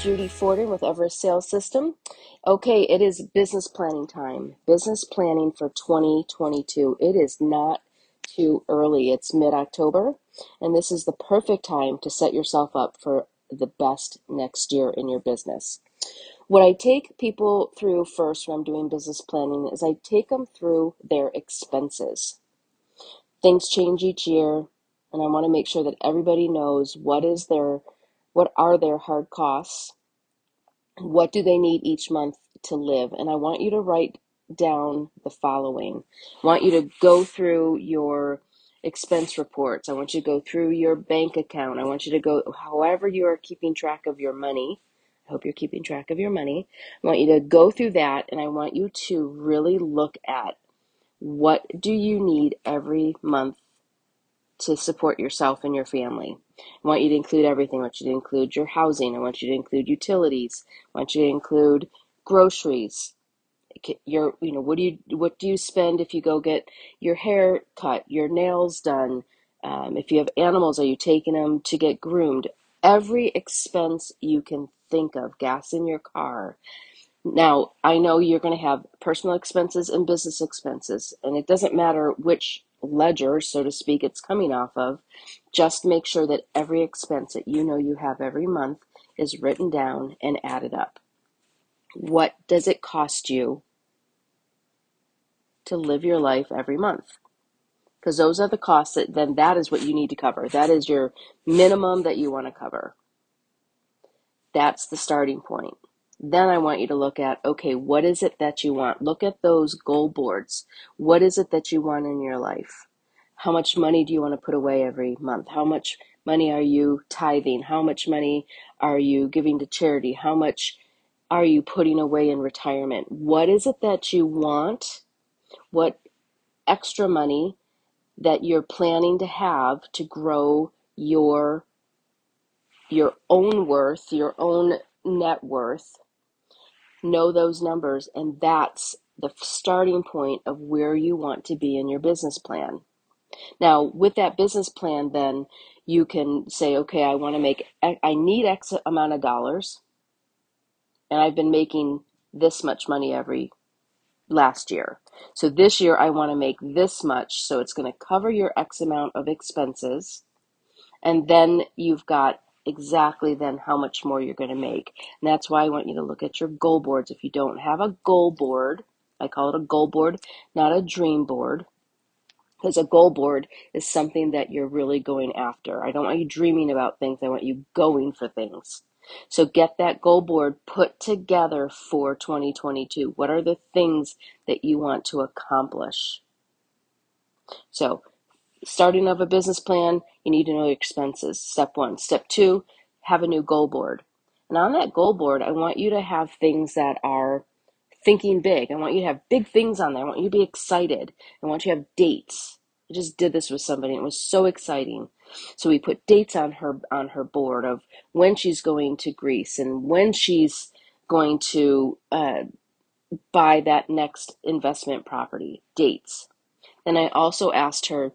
Judy Forden with Everest Sales System. Okay, it is business planning time. Business planning for 2022. It is not too early. It's mid October, and this is the perfect time to set yourself up for the best next year in your business. What I take people through first when I'm doing business planning is I take them through their expenses. Things change each year, and I want to make sure that everybody knows what is their what are their hard costs? What do they need each month to live? And I want you to write down the following. I want you to go through your expense reports. I want you to go through your bank account. I want you to go, however, you are keeping track of your money. I hope you're keeping track of your money. I want you to go through that and I want you to really look at what do you need every month to support yourself and your family. I want you to include everything. I want you to include your housing. I want you to include utilities. I want you to include groceries. Your, you know, what do you what do you spend if you go get your hair cut, your nails done? Um, if you have animals, are you taking them to get groomed? Every expense you can think of, gas in your car. Now, I know you're going to have personal expenses and business expenses, and it doesn't matter which ledger, so to speak, it's coming off of, just make sure that every expense that you know you have every month is written down and added up. What does it cost you to live your life every month? Because those are the costs that then that is what you need to cover. That is your minimum that you want to cover. That's the starting point. Then I want you to look at okay, what is it that you want? Look at those goal boards. What is it that you want in your life? How much money do you want to put away every month? How much money are you tithing? How much money are you giving to charity? How much are you putting away in retirement? What is it that you want? What extra money that you're planning to have to grow your your own worth, your own net worth know those numbers, and that's the starting point of where you want to be in your business plan. Now, with that business plan, then you can say, okay, I want to make, I need X amount of dollars, and I've been making this much money every last year. So this year, I want to make this much, so it's going to cover your X amount of expenses. And then you've got exactly then how much more you're going to make. And that's why I want you to look at your goal boards. If you don't have a goal board, I call it a goal board, not a dream board. Because a goal board is something that you're really going after. I don't want you dreaming about things, I want you going for things. So get that goal board put together for 2022. What are the things that you want to accomplish? So starting of a business plan, you need to know your expenses. Step one. Step two, have a new goal board. And on that goal board, I want you to have things that are thinking big. I want you to have big things on there. I want you to be excited. I want you to have dates. I just did this with somebody. It was so exciting. So we put dates on her on her board of when she's going to Greece and when she's going to uh, buy that next investment property. Dates. Then I also asked her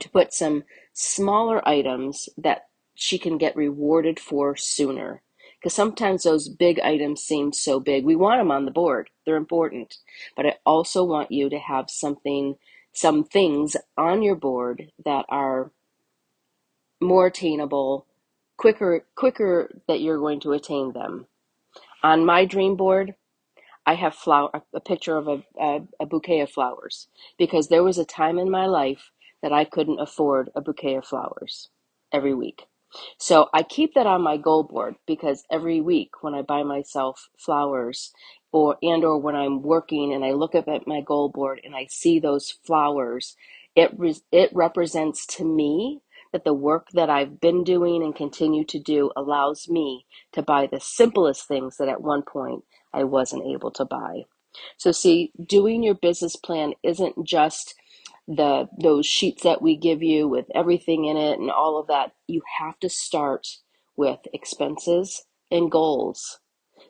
to put some smaller items that she can get rewarded for sooner. Because sometimes those big items seem so big. We want them on the board, they're important. But I also want you to have something, some things on your board that are more attainable, quicker, quicker that you're going to attain them. On my dream board, I have flower, a picture of a, a, a bouquet of flowers because there was a time in my life that I couldn't afford a bouquet of flowers every week. So I keep that on my goal board because every week when I buy myself flowers or and or when I'm working and I look up at my goal board and I see those flowers, it re- it represents to me that the work that I've been doing and continue to do allows me to buy the simplest things that at one point I wasn't able to buy. So see, doing your business plan isn't just the those sheets that we give you with everything in it and all of that you have to start with expenses and goals.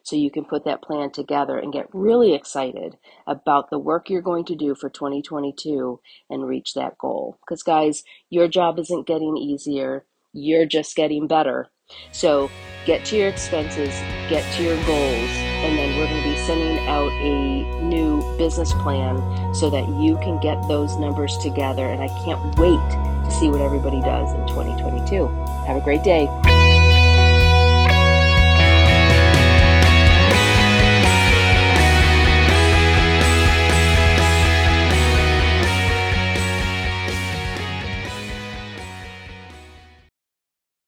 So you can put that plan together and get really excited about the work you're going to do for 2022 and reach that goal. Because guys your job isn't getting easier. You're just getting better. So get to your expenses, get to your goals, and then we're going to be sending out a new business plan so that you can get those numbers together. And I can't wait to see what everybody does in 2022. Have a great day.